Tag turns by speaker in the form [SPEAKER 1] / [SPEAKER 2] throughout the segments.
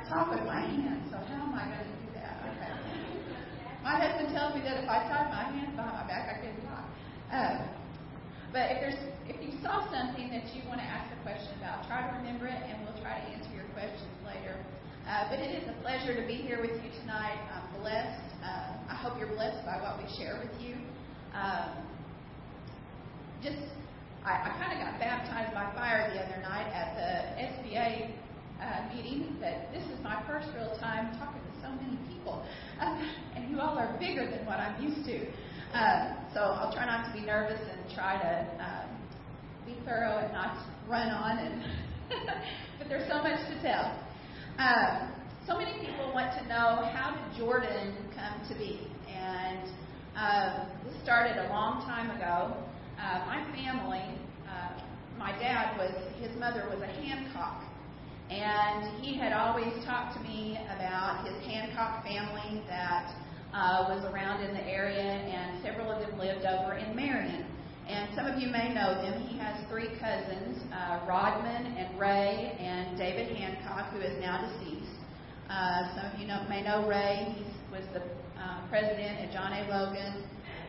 [SPEAKER 1] can't talk with my hands, so how am I going to do that? Okay. My husband tells me that if I tied my hands behind my back, I couldn't talk. Um, but if there's if you saw something that you want to ask a question about, try to remember it, and we'll try to answer your questions later. Uh, but it is a pleasure to be here with you tonight. I'm blessed. Uh, I hope you're blessed by what we share with you. Um, just I, I kind of got baptized by fire the other night at the SBA uh, meeting, but this is my first real time talking to so many people, uh, and you all are bigger than what I'm used to. Uh, so I'll try not to be nervous and try to uh, be thorough and not run on. And but there's so much to tell. Uh, so many people want to know how did Jordan come to be, and uh, this started a long time ago. Uh, my family, uh, my dad was, his mother was a Hancock. And he had always talked to me about his Hancock family that uh, was around in the area, and several of them lived over in Marion. And some of you may know them. He has three cousins, uh, Rodman and Ray and David Hancock, who is now deceased. Uh, some of you know, may know Ray. He was the uh, president at John A. Logan.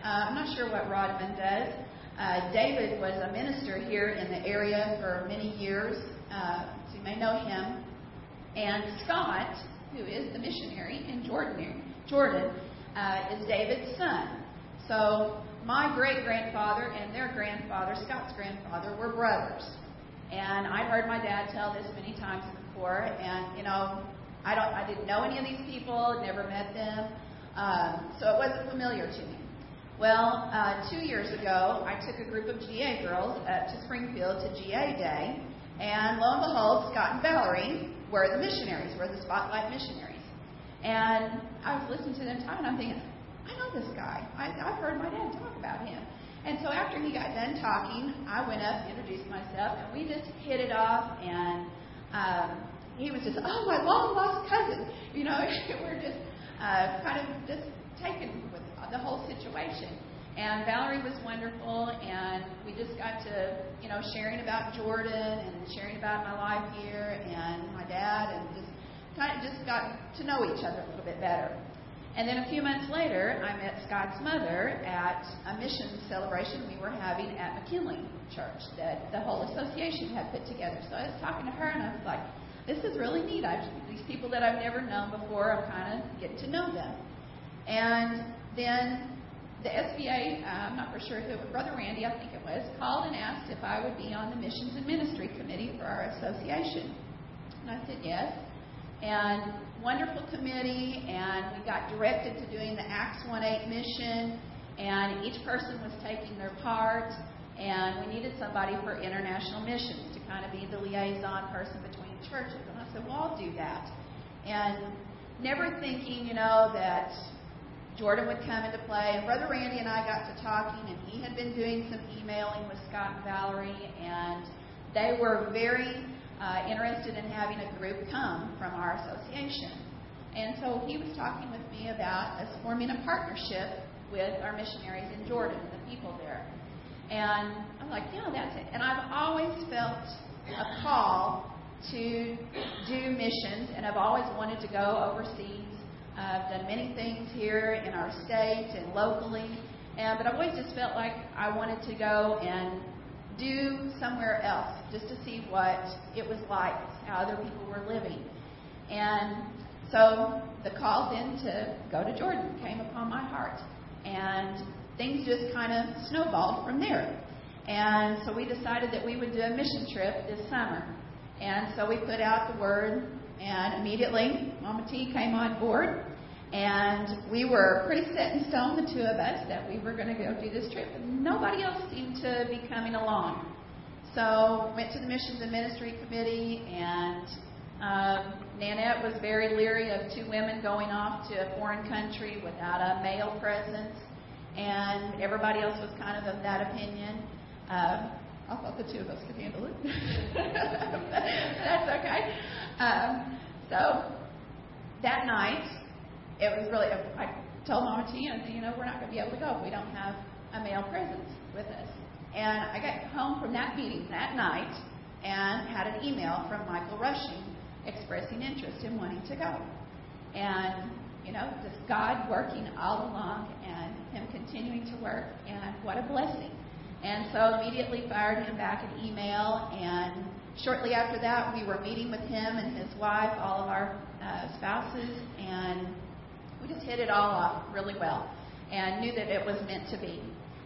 [SPEAKER 1] Uh, I'm not sure what Rodman does. Uh, David was a minister here in the area for many years, uh, you may know him. And Scott, who is the missionary in Jordan, Jordan uh, is David's son. So my great grandfather and their grandfather, Scott's grandfather, were brothers. And I've heard my dad tell this many times before, and you know, I don't, I didn't know any of these people, never met them, um, so it wasn't familiar to me. Well, uh, two years ago, I took a group of GA girls up to Springfield to GA Day, and lo and behold, Scott and Valerie were the missionaries, were the spotlight missionaries. And I was listening to them talk, and I'm thinking, I know this guy. I, I've heard my dad talk about him. And so after he got done talking, I went up, introduced myself, and we just hit it off. And um, he was just, oh, my long lost cousin. You know, we're just uh, kind of just taken with the whole situation. And Valerie was wonderful, and we just got to, you know, sharing about Jordan and sharing about my life here and my dad, and just kind of just got to know each other a little bit better. And then a few months later, I met Scott's mother at a mission celebration we were having at McKinley Church that the whole association had put together. So I was talking to her, and I was like, "This is really neat. I've, these people that I've never known before, I'm kind of getting to know them." And then the SBA, uh, I'm not for sure who, Brother Randy, I think it was, called and asked if I would be on the Missions and Ministry Committee for our association. And I said yes. And wonderful committee, and we got directed to doing the Acts 1-8 mission, and each person was taking their part, and we needed somebody for international missions to kind of be the liaison person between churches. And I said, well, I'll do that. And never thinking, you know, that Jordan would come into play. And Brother Randy and I got to talking, and he had been doing some emailing with Scott and Valerie, and they were very uh, interested in having a group come from our association. And so he was talking with me about us forming a partnership with our missionaries in Jordan the people there. And I'm like, yeah, that's it. And I've always felt a call to do missions, and I've always wanted to go overseas I've done many things here in our state and locally, and but I've always just felt like I wanted to go and do somewhere else just to see what it was like, how other people were living. And so the call then to go to Jordan came upon my heart, and things just kind of snowballed from there. And so we decided that we would do a mission trip this summer. And so we put out the word and immediately, Mama T came on board, and we were pretty set in stone, the two of us, that we were going to go do this trip. And nobody else seemed to be coming along. So went to the Missions and Ministry Committee, and um, Nanette was very leery of two women going off to a foreign country without a male presence, and everybody else was kind of of that opinion. Uh, I thought the two of us could handle it. That's okay. Um, so that night, it was really, I told Mama T, you know, we're not going to be able to go if we don't have a male presence with us. And I got home from that meeting that night and had an email from Michael Rushing, expressing interest in wanting to go. And, you know, just God working all along and Him continuing to work, and what a blessing. And so immediately fired him back an email, and shortly after that, we were meeting with him and his wife, all of our uh, spouses, and we just hit it all off really well and knew that it was meant to be.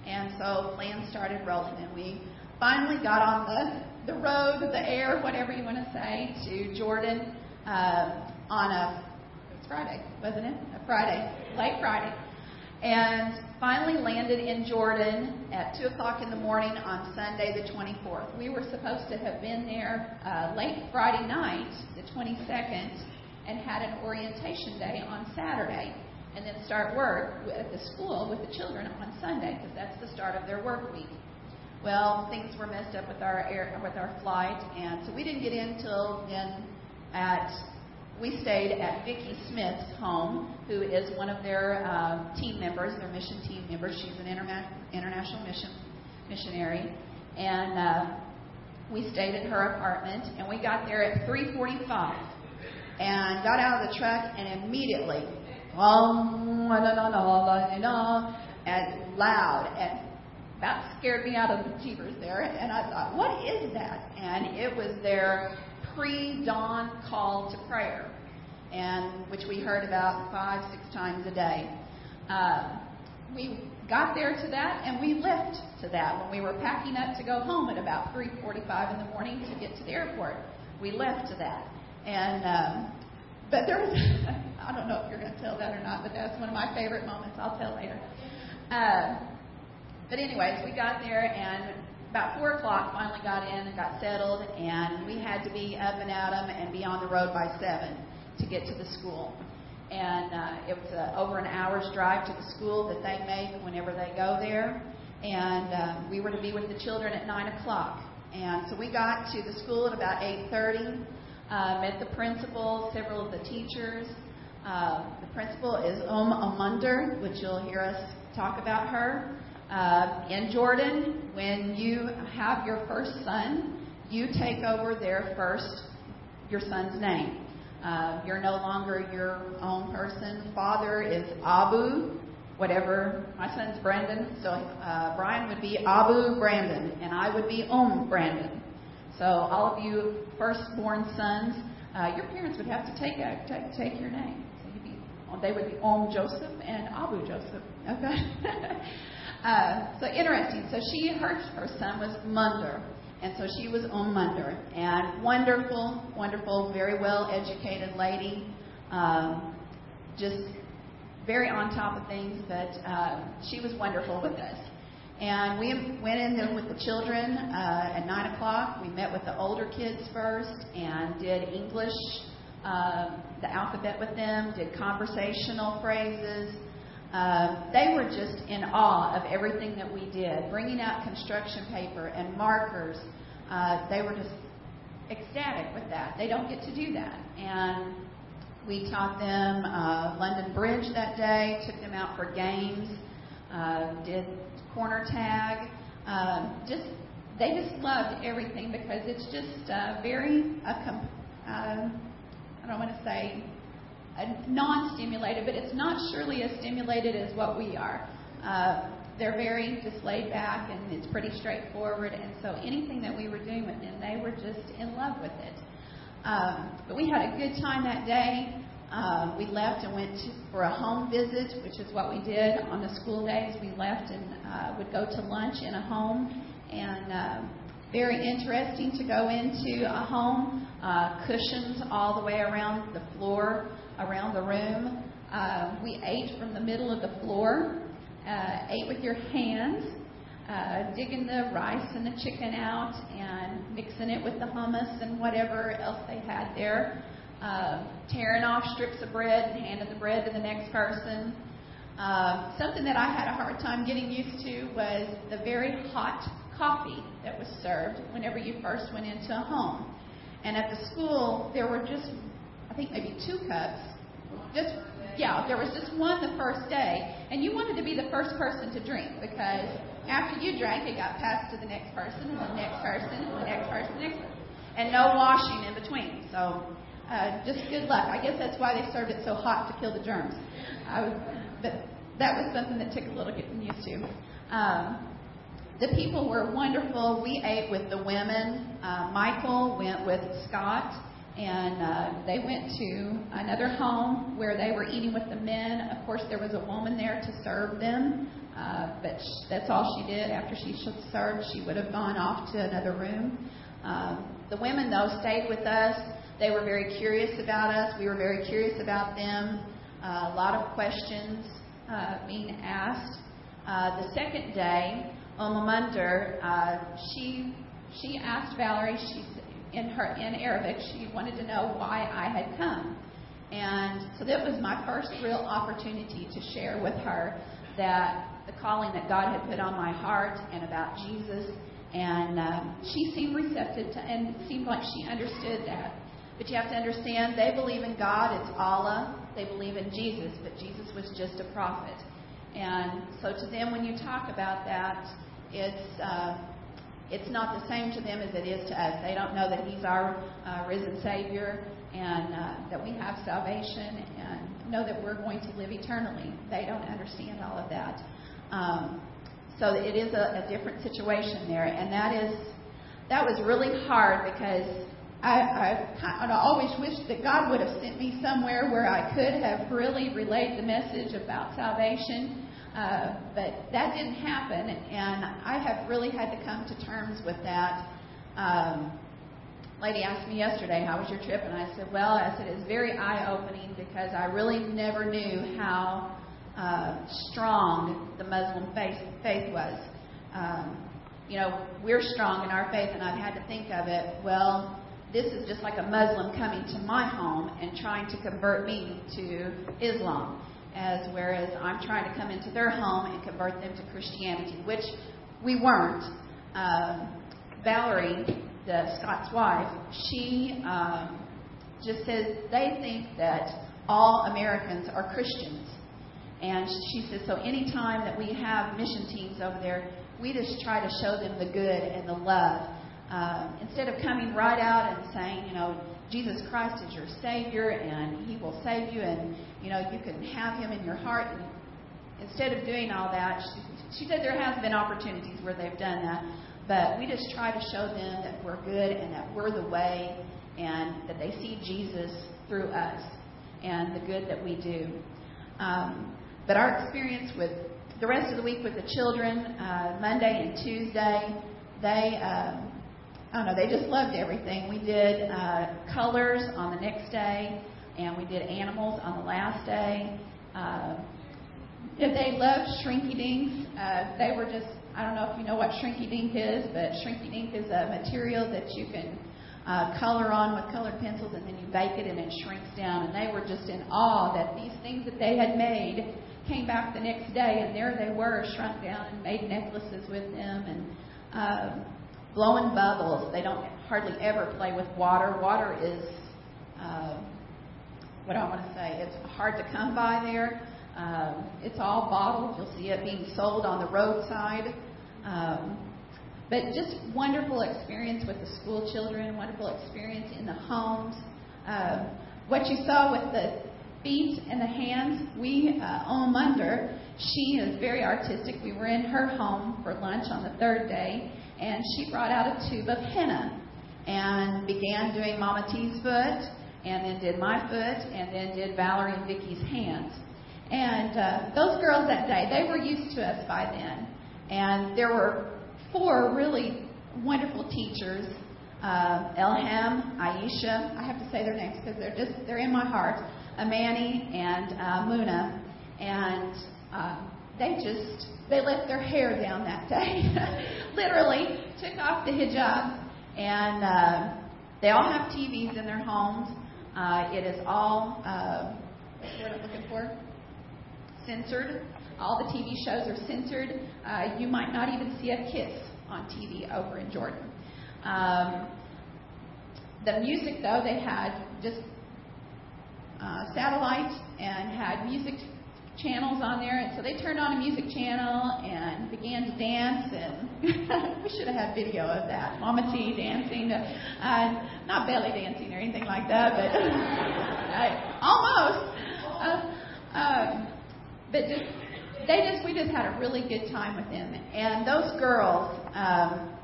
[SPEAKER 1] And so plans started rolling, and we finally got on the, the road, the air, whatever you want to say, to Jordan uh, on a it's Friday, wasn't it? A Friday, late Friday, and finally landed in Jordan at 2 o'clock in the morning on Sunday, the 24th. We were supposed to have been there uh, late Friday night, the 22nd, and had an orientation day on Saturday and then start work at the school with the children on Sunday because that's the start of their work week. Well, things were messed up with our air, with our flight, and so we didn't get in till then. At we stayed at Vicki Smith's home, who is one of their uh, team members, their mission team members. She's an interna- international mission missionary, and uh, we stayed at her apartment. And we got there at 3:45, and got out of the truck, and immediately and loud and that scared me out of the jeepers there. And I thought, what is that? And it was their pre-dawn call to prayer, and which we heard about five, six times a day. Uh, we got there to that, and we left to that when we were packing up to go home at about 3:45 in the morning to get to the airport. We left to that, and um, but there was, I don't know if you're going to tell that or not, but that's one of my favorite moments. I'll tell later. Uh, but anyways, we got there and about four o'clock finally got in and got settled, and we had to be up and at 'em and be on the road by seven to get to the school. And uh, it was uh, over an hour's drive to the school that they make whenever they go there. And uh, we were to be with the children at nine o'clock. And so we got to the school at about eight thirty uh, met the principal, several of the teachers. Uh, the principal is Om Amunder, which you'll hear us talk about her. Uh, in Jordan, when you have your first son, you take over their first, your son's name. Uh, you're no longer your own person. Father is Abu, whatever. My son's Brandon, so uh, Brian would be Abu Brandon, and I would be Om Brandon. So all of you firstborn sons, uh, your parents would have to take, a, take take your name. So you'd be, they would be Om Joseph and Abu Joseph. Okay. uh, so interesting. So she, her, her son was Munder, and so she was Om Munder, and wonderful, wonderful, very well educated lady. Um, just very on top of things, but uh, she was wonderful with us. And we went in there with the children uh, at 9 o'clock. We met with the older kids first and did English, uh, the alphabet with them, did conversational phrases. Uh, they were just in awe of everything that we did, bringing out construction paper and markers. Uh, they were just ecstatic with that. They don't get to do that. And we taught them uh, London Bridge that day, took them out for games, uh, did corner tag. Um, just they just loved everything because it's just uh, very uh, com- uh, I don't want to say non-stimulated, but it's not surely as stimulated as what we are. Uh, they're very just laid back and it's pretty straightforward. And so anything that we were doing with them, they were just in love with it. Um, but we had a good time that day. Uh, we left and went to, for a home visit, which is what we did on the school days. We left and uh, would go to lunch in a home, and uh, very interesting to go into a home. Uh, cushions all the way around the floor, around the room. Uh, we ate from the middle of the floor, uh, ate with your hands, uh, digging the rice and the chicken out and mixing it with the hummus and whatever else they had there uh, tearing off strips of bread and handing the bread to the next person. Uh, something that I had a hard time getting used to was the very hot coffee that was served whenever you first went into a home. And at the school, there were just, I think maybe two cups. Just, yeah, there was just one the first day. And you wanted to be the first person to drink because after you drank, it got passed to the next person and the next person and the next person, the next. And no washing in between. So uh, just good luck. I guess that's why they served it so hot to kill the germs. I was, but that was something that took a little getting used to. Um, the people were wonderful. We ate with the women. Uh, Michael went with Scott, and uh, they went to another home where they were eating with the men. Of course, there was a woman there to serve them, uh, but sh- that's all she did. After she served, she would have gone off to another room. Um, the women, though, stayed with us. They were very curious about us. We were very curious about them. Uh, a lot of questions uh, being asked. Uh, the second day, Omamunder, uh, she she asked Valerie. She in her in Arabic. She wanted to know why I had come, and so that was my first real opportunity to share with her that the calling that God had put on my heart and about Jesus. And um, she seemed receptive to, and seemed like she understood that. But you have to understand, they believe in God. It's Allah. They believe in Jesus, but Jesus was just a prophet. And so to them, when you talk about that, it's uh, it's not the same to them as it is to us. They don't know that He's our uh, risen Savior and uh, that we have salvation and know that we're going to live eternally. They don't understand all of that. Um, so it is a, a different situation there, and that is that was really hard because I, I, I always wished that God would have sent me somewhere where I could have really relayed the message about salvation. Uh, but that didn't happen, and I have really had to come to terms with that. Um, lady asked me yesterday, "How was your trip?" And I said, "Well, I said it's very eye-opening because I really never knew how uh, strong the Muslim faith, faith was. Um, you know, we're strong in our faith, and I've had to think of it. Well, this is just like a Muslim coming to my home and trying to convert me to Islam, as whereas I'm trying to come into their home and convert them to Christianity, which we weren't. Um, Valerie, the Scott's wife, she um, just says they think that all Americans are Christians. And she says, so anytime that we have mission teams over there, we just try to show them the good and the love. Uh, instead of coming right out and saying, you know, Jesus Christ is your Savior and He will save you and, you know, you can have Him in your heart. And instead of doing all that, she, she said there has been opportunities where they've done that, but we just try to show them that we're good and that we're the way and that they see Jesus through us and the good that we do. Um, but our experience with the rest of the week with the children, uh, Monday and Tuesday, they, um, I don't know, they just loved everything. We did uh, colors on the next day, and we did animals on the last day. Uh, they loved Shrinky Dinks. Uh, they were just, I don't know if you know what Shrinky Dink is, but Shrinky Dink is a material that you can uh, color on with colored pencils, and then you bake it and it shrinks down. And they were just in awe that these things that they had made came back the next day, and there they were, shrunk down, and made necklaces with them, and uh, blowing bubbles. They don't hardly ever play with water. Water is, uh, what I want to say, it's hard to come by there. Um, it's all bottled. You'll see it being sold on the roadside. Um, but just wonderful experience with the school children, wonderful experience in the homes. Uh, what you saw with the feet and the hands, we uh, own. She is very artistic. We were in her home for lunch on the third day, and she brought out a tube of henna and began doing Mama T's foot, and then did my foot, and then did Valerie and Vicky's hands. And uh, those girls that day, they were used to us by then. And there were four really wonderful teachers uh, Elham, Aisha. I have to say their names because they're just they're in my heart. Amani and uh, Muna, and uh, they just they let their hair down that day. Literally took off the hijab, and uh, they all have TVs in their homes. Uh, it is all uh, what's I'm looking for? Censored. All the TV shows are censored. Uh, you might not even see a kiss on TV over in Jordan. Um, the music, though, they had just uh, satellite and had music channels on there, and so they turned on a music channel and began to dance. And we should have had video of that. Mama T dancing, uh, not belly dancing or anything like that, but almost. Uh, um, but just they just we just had a really good time with them, and those girls. Um,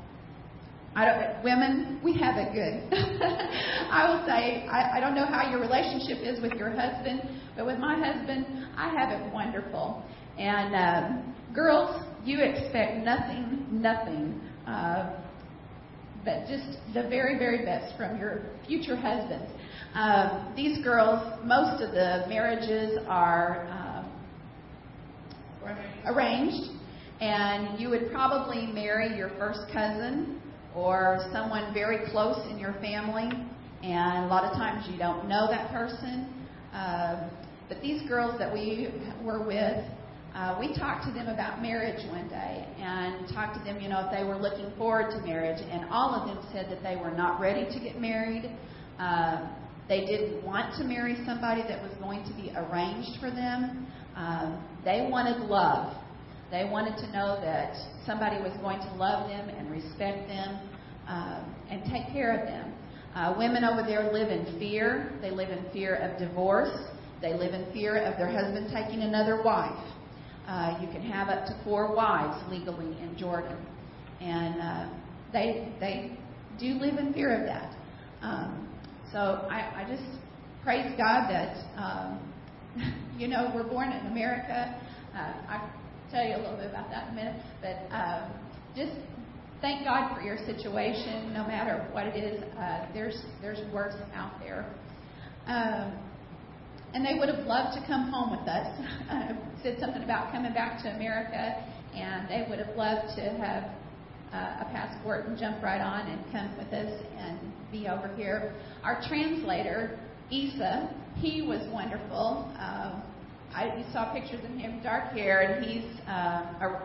[SPEAKER 1] I don't, women, we have it good. I will say, I, I don't know how your relationship is with your husband, but with my husband, I have it wonderful. And um, girls, you expect nothing, nothing, uh, but just the very, very best from your future husbands. Um, these girls, most of the marriages are um, arranged, and you would probably marry your first cousin or someone very close in your family, and a lot of times you don't know that person. Uh, but these girls that we were with, uh, we talked to them about marriage one day and talked to them, you know, if they were looking forward to marriage. And all of them said that they were not ready to get married. Uh, they didn't want to marry somebody that was going to be arranged for them. Um, they wanted love. They wanted to know that somebody was going to love them and respect them um, and take care of them. Uh, women over there live in fear. They live in fear of divorce. They live in fear of their husband taking another wife. Uh, you can have up to four wives legally in Jordan, and uh, they they do live in fear of that. Um, so I, I just praise God that um, you know we're born in America. Uh, I tell you a little bit about that in a minute. But um, just thank God for your situation, no matter what it is. Uh, there's there's worse out there. Um, and they would have loved to come home with us. I said something about coming back to America, and they would have loved to have uh, a passport and jump right on and come with us and be over here. Our translator, Isa, he was wonderful. Uh, I you saw pictures of him, dark hair, and he's uh,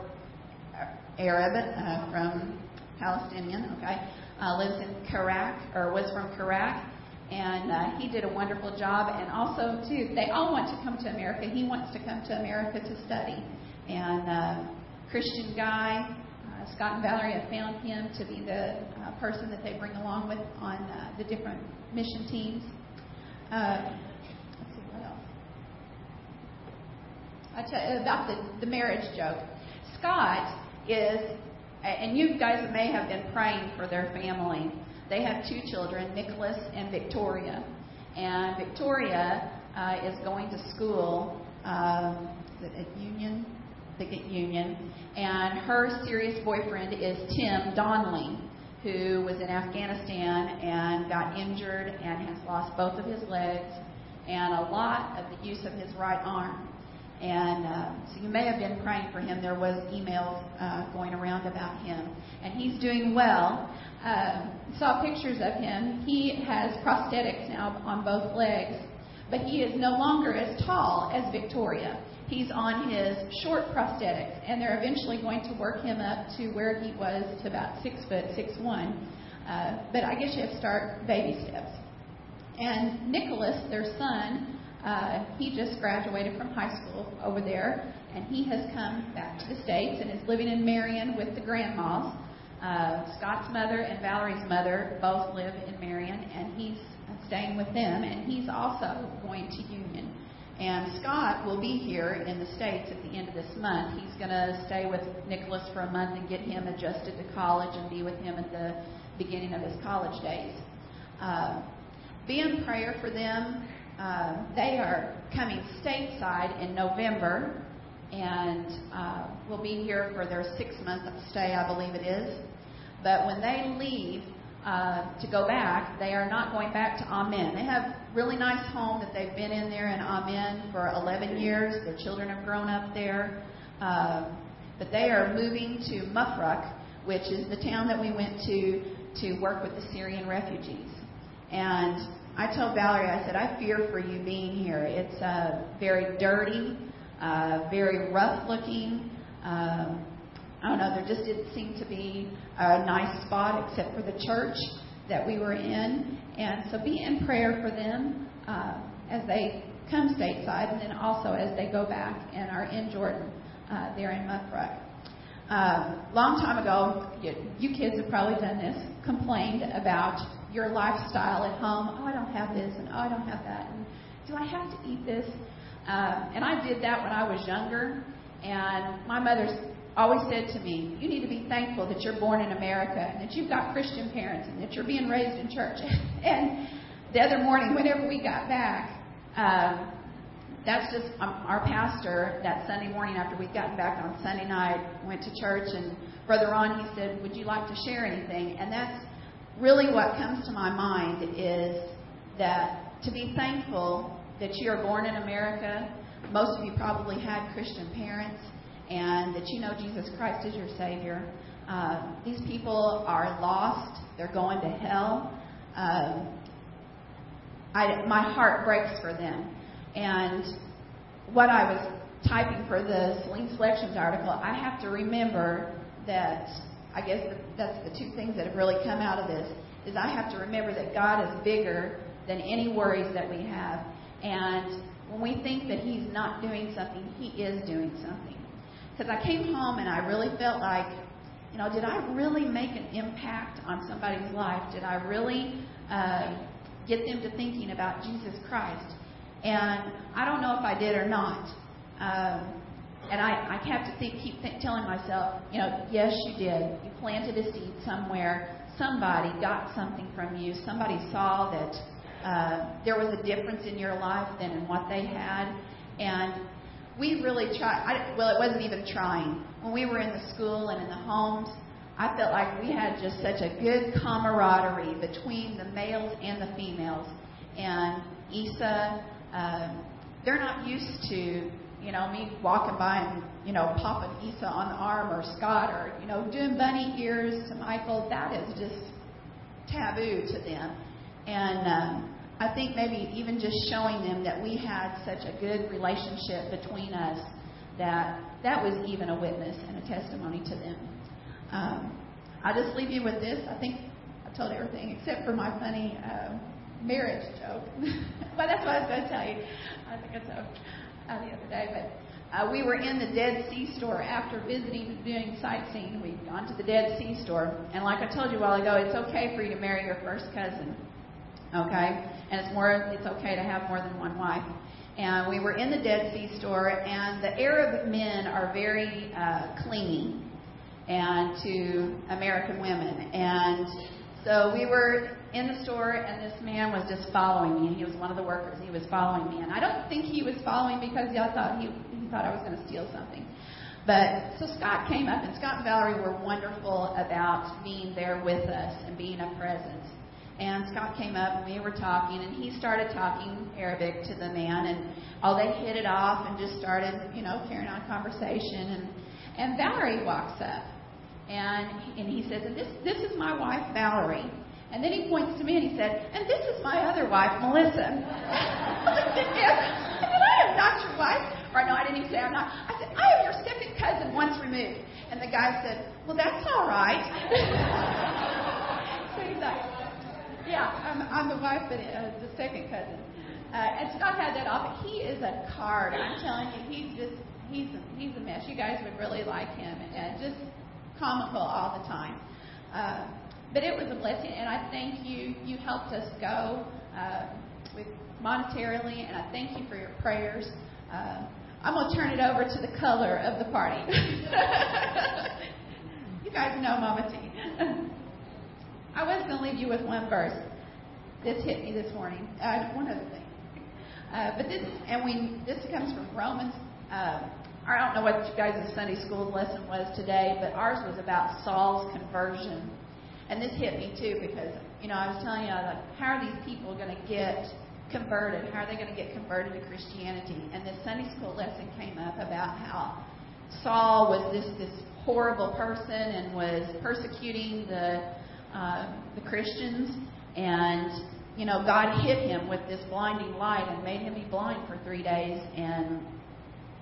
[SPEAKER 1] Arab uh, from Palestinian. Okay, uh, lives in Iraq or was from Iraq, and uh, he did a wonderful job. And also, too, they all want to come to America. He wants to come to America to study, and uh, Christian guy. Uh, Scott and Valerie have found him to be the uh, person that they bring along with on uh, the different mission teams. Uh, You about the, the marriage joke. Scott is, and you guys may have been praying for their family. They have two children, Nicholas and Victoria. And Victoria uh, is going to school um, at Union, I think at Union. And her serious boyfriend is Tim Donnelly, who was in Afghanistan and got injured and has lost both of his legs and a lot of the use of his right arm. And uh, so you may have been praying for him. There was emails uh, going around about him, and he's doing well. Uh, saw pictures of him. He has prosthetics now on both legs, but he is no longer as tall as Victoria. He's on his short prosthetics, and they're eventually going to work him up to where he was to about six foot six one. Uh, but I guess you have to start baby steps. And Nicholas, their son, uh, he just graduated from high school over there, and he has come back to the States and is living in Marion with the grandmas. Uh, Scott's mother and Valerie's mother both live in Marion, and he's staying with them, and he's also going to Union. And Scott will be here in the States at the end of this month. He's going to stay with Nicholas for a month and get him adjusted to college and be with him at the beginning of his college days. Uh, be in prayer for them. Uh, they are coming stateside in November and uh, will be here for their six month stay, I believe it is. But when they leave uh, to go back, they are not going back to Amman. They have really nice home that they've been in there in Amman for 11 years. Their children have grown up there. Uh, but they are moving to Mafraq, which is the town that we went to to work with the Syrian refugees. And I told Valerie, I said, I fear for you being here. It's uh, very dirty, uh, very rough looking. Um, I don't know, there just didn't seem to be a nice spot except for the church that we were in. And so be in prayer for them uh, as they come stateside, and then also as they go back and are in Jordan, uh, there in Mafraq. Uh, long time ago, you, you kids have probably done this, complained about your lifestyle at home. Oh, I don't have this, and oh, I don't have that, and do I have to eat this? Uh, and I did that when I was younger, and my mother's always said to me, You need to be thankful that you're born in America and that you've got Christian parents and that you're being raised in church. and the other morning, whenever we got back, um, that's just um, our pastor that Sunday morning after we'd gotten back on Sunday night, went to church, and Brother Ron, he said, Would you like to share anything? And that's really what comes to my mind is that to be thankful that you are born in America. Most of you probably had Christian parents and that you know Jesus Christ is your Savior. Uh, these people are lost. They're going to hell. Um, I, my heart breaks for them. And what I was typing for the Saline Selections article, I have to remember that I guess that's the two things that have really come out of this is I have to remember that God is bigger than any worries that we have. And when we think that He's not doing something, He is doing something. Because I came home and I really felt like, you know, did I really make an impact on somebody's life? Did I really uh, get them to thinking about Jesus Christ? And I don't know if I did or not. Um, and I, I have to think, keep th- telling myself, you know, yes, you did. You planted a seed somewhere. Somebody got something from you. Somebody saw that uh, there was a difference in your life than in what they had. And we really tried. I, well, it wasn't even trying. When we were in the school and in the homes, I felt like we had just such a good camaraderie between the males and the females. And Isa, um, they're not used to, you know, me walking by and, you know, popping Isa on the arm or Scott or, you know, doing bunny ears to Michael. That is just taboo to them. And um, I think maybe even just showing them that we had such a good relationship between us that that was even a witness and a testimony to them. Um, I'll just leave you with this. I think I told everything except for my funny uh, marriage joke. but that's what I was going to tell you. I think I told uh, the other day. But uh, we were in the Dead Sea store after visiting, doing sightseeing. We'd gone to the Dead Sea store. And like I told you a while ago, it's okay for you to marry your first cousin. Okay? And it's more it's okay to have more than one wife. And we were in the Dead Sea store, and the Arab men are very uh, clingy and to American women. And so we were in the store, and this man was just following me. And he was one of the workers. He was following me, and I don't think he was following because I thought he he thought I was going to steal something. But so Scott came up, and Scott and Valerie were wonderful about being there with us and being a presence. And Scott came up and we were talking, and he started talking Arabic to the man, and oh, they hit it off and just started, you know, carrying on conversation. And and Valerie walks up, and and he says, and this this is my wife Valerie. And then he points to me and he said, and this is my other wife Melissa. I said, I am not your wife. Or no, I didn't even say I'm not. I said, I am your second cousin once removed. And the guy said, well, that's all right. so he's like, yeah, I'm, I'm the wife, but uh, the second cousin. Uh, and Scott had that off. He is a card. I'm telling you, he's just he's a, he's a mess. You guys would really like him, and just comical all the time. Uh, but it was a blessing, and I thank you. You helped us go uh, with monetarily, and I thank you for your prayers. Uh, I'm going to turn it over to the color of the party. you guys know Mama T. I was going to leave you with one verse. This hit me this morning. Uh, one other thing. Uh, but this, and we, this comes from Romans. Uh, I don't know what you guys' Sunday school lesson was today, but ours was about Saul's conversion. And this hit me too because, you know, I was telling you, like, how are these people going to get converted? How are they going to get converted to Christianity? And this Sunday school lesson came up about how Saul was this this horrible person and was persecuting the uh, the Christians, and you know God hit him with this blinding light and made him be blind for three days. And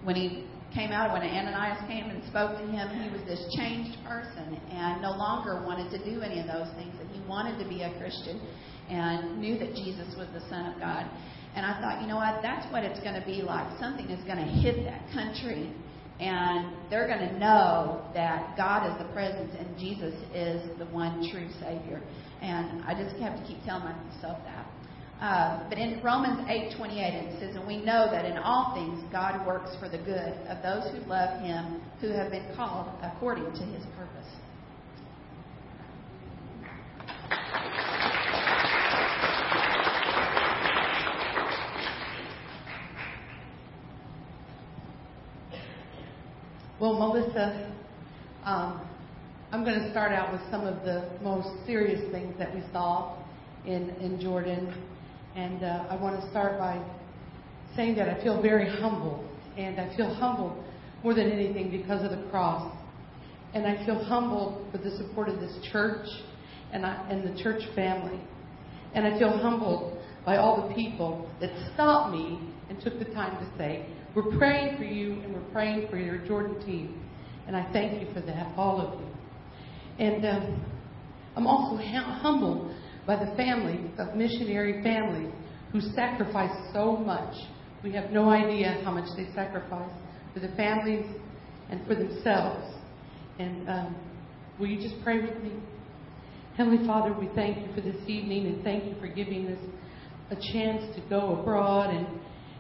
[SPEAKER 1] when he came out, when Ananias came and spoke to him, he was this changed person and no longer wanted to do any of those things. And he wanted to be a Christian and knew that Jesus was the Son of God. And I thought, you know what? That's what it's going to be like. Something is going to hit that country, and they're going to know that God is the presence and Jesus is the one true Savior. And I just have to keep telling myself that. Uh, but in Romans 8:28 it says, "And we know that in all things God works for the good of those who love Him, who have been called according to His purpose."
[SPEAKER 2] Well, Melissa, um, I'm going to start out with some of the most serious things that we saw in, in Jordan. And uh, I want to start by saying that I feel very humble. And I feel humbled more than anything because of the cross. And I feel humbled for the support of this church and, I, and the church family. And I feel humbled by all the people that stopped me and took the time to say, we're praying for you and we're praying for your Jordan team. And I thank you for that, all of you. And um, I'm also ha- humbled by the families of missionary families who sacrifice so much. We have no idea how much they sacrifice for the families and for themselves. And um, will you just pray with me? Heavenly Father, we thank you for this evening and thank you for giving us a chance to go abroad and,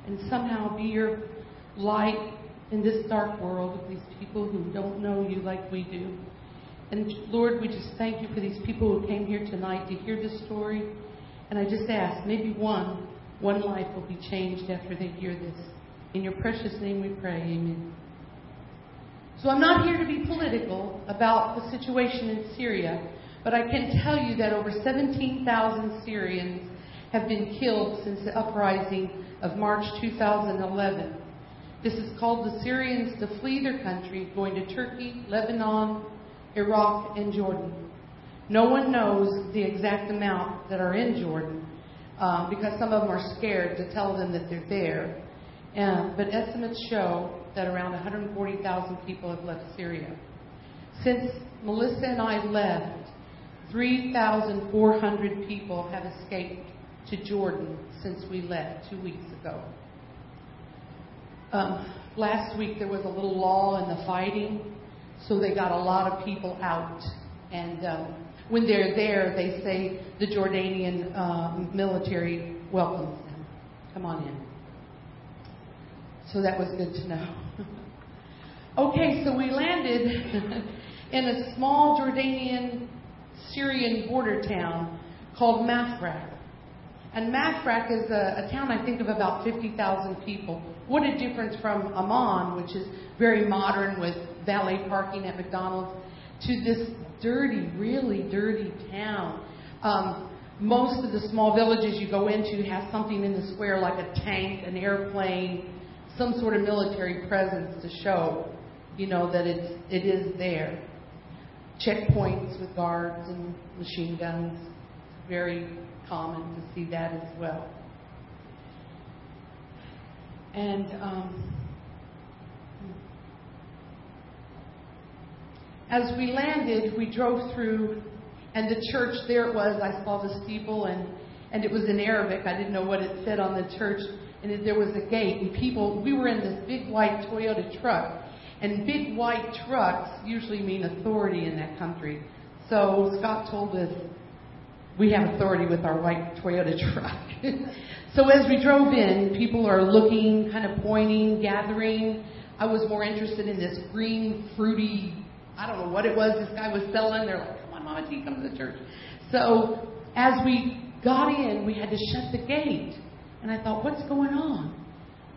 [SPEAKER 2] and somehow be your light in this dark world of these people who don't know you like we do. And Lord, we just thank you for these people who came here tonight to hear this story. And I just ask, maybe one, one life will be changed after they hear this. In your precious name we pray. Amen. So I'm not here to be political about the situation in Syria, but I can tell you that over 17,000 Syrians have been killed since the uprising of March 2011. This is called the Syrians to flee their country, going to Turkey, Lebanon, Iraq, and Jordan. No one knows the exact amount that are in Jordan um, because some of them are scared to tell them that they're there. Um, but estimates show that around 140,000 people have left Syria. Since Melissa and I left, 3,400 people have escaped to Jordan since we left two weeks ago. Um, last week there was a little lull in the fighting, so they got a lot of people out. And um, when they're there, they say the Jordanian um, military welcomes them. Come on in. So that was good to know. okay, so we landed in a small Jordanian Syrian border town called Mafraq. And Mafraq is a, a town I think of about 50,000 people. What a difference from Amman, which is very modern with valet parking at McDonald's, to this dirty, really dirty town. Um, most of the small villages you go into have something in the square like a tank, an airplane, some sort of military presence to show, you know, that it's, it is there. Checkpoints with guards and machine guns, very common to see that as well. And um, as we landed, we drove through, and the church, there it was. I saw the steeple, and, and it was in Arabic. I didn't know what it said on the church. And there was a gate, and people, we were in this big white Toyota truck. And big white trucks usually mean authority in that country. So Scott told us we have authority with our white Toyota truck. so as we drove in, people are looking, kind of pointing, gathering. I was more interested in this green, fruity, I don't know what it was this guy was selling. They're like, come on, Mama T, come to the church. So as we got in, we had to shut the gate. And I thought, what's going on?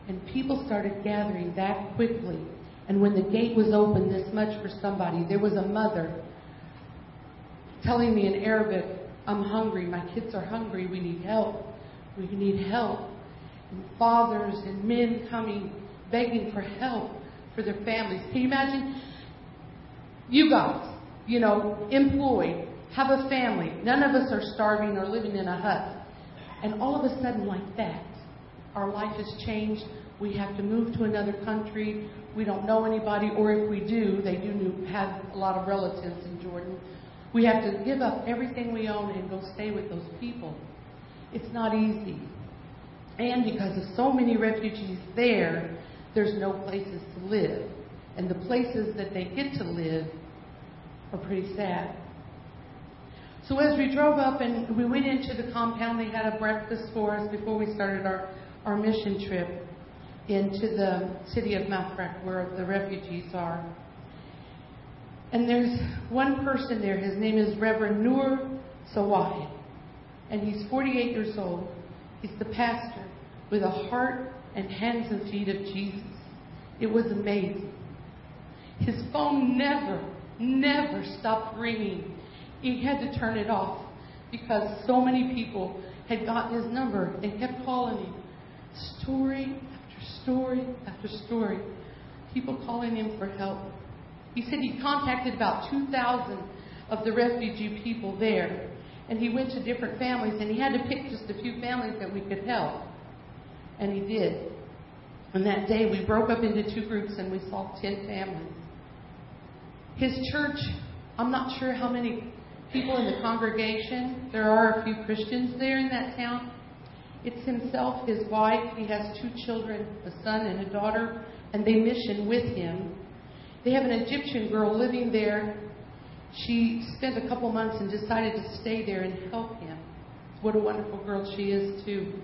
[SPEAKER 2] And people started gathering that quickly. And when the gate was open this much for somebody, there was a mother telling me in Arabic, I'm hungry. My kids are hungry. We need help. We need help. And fathers and men coming, begging for help for their families. Can you imagine? You guys, you know, employed, have a family. None of us are starving or living in a hut. And all of a sudden, like that, our life has changed. We have to move to another country. We don't know anybody, or if we do, they do have a lot of relatives in Jordan. We have to give up everything we own and go stay with those people. It's not easy. And because of so many refugees there, there's no places to live. And the places that they get to live are pretty sad. So as we drove up and we went into the compound, they had a breakfast for us before we started our, our mission trip into the city of Mafraq where the refugees are. And there's one person there, his name is Reverend Nur Sawahid. And he's 48 years old. He's the pastor with a heart and hands and feet of Jesus. It was amazing. His phone never, never stopped ringing he had to turn it off because so many people had gotten his number and kept calling him. Story after story after story. People calling him for help. He said he contacted about 2,000 of the refugee people there. And he went to different families and he had to pick just a few families that we could help. And he did. And that day we broke up into two groups and we saw 10 families. His church, I'm not sure how many people in the congregation. There are a few Christians there in that town. It's himself, his wife. He has two children, a son and a daughter, and they mission with him. They have an Egyptian girl living there. She spent a couple months and decided to stay there and help him. What a wonderful girl she is, too.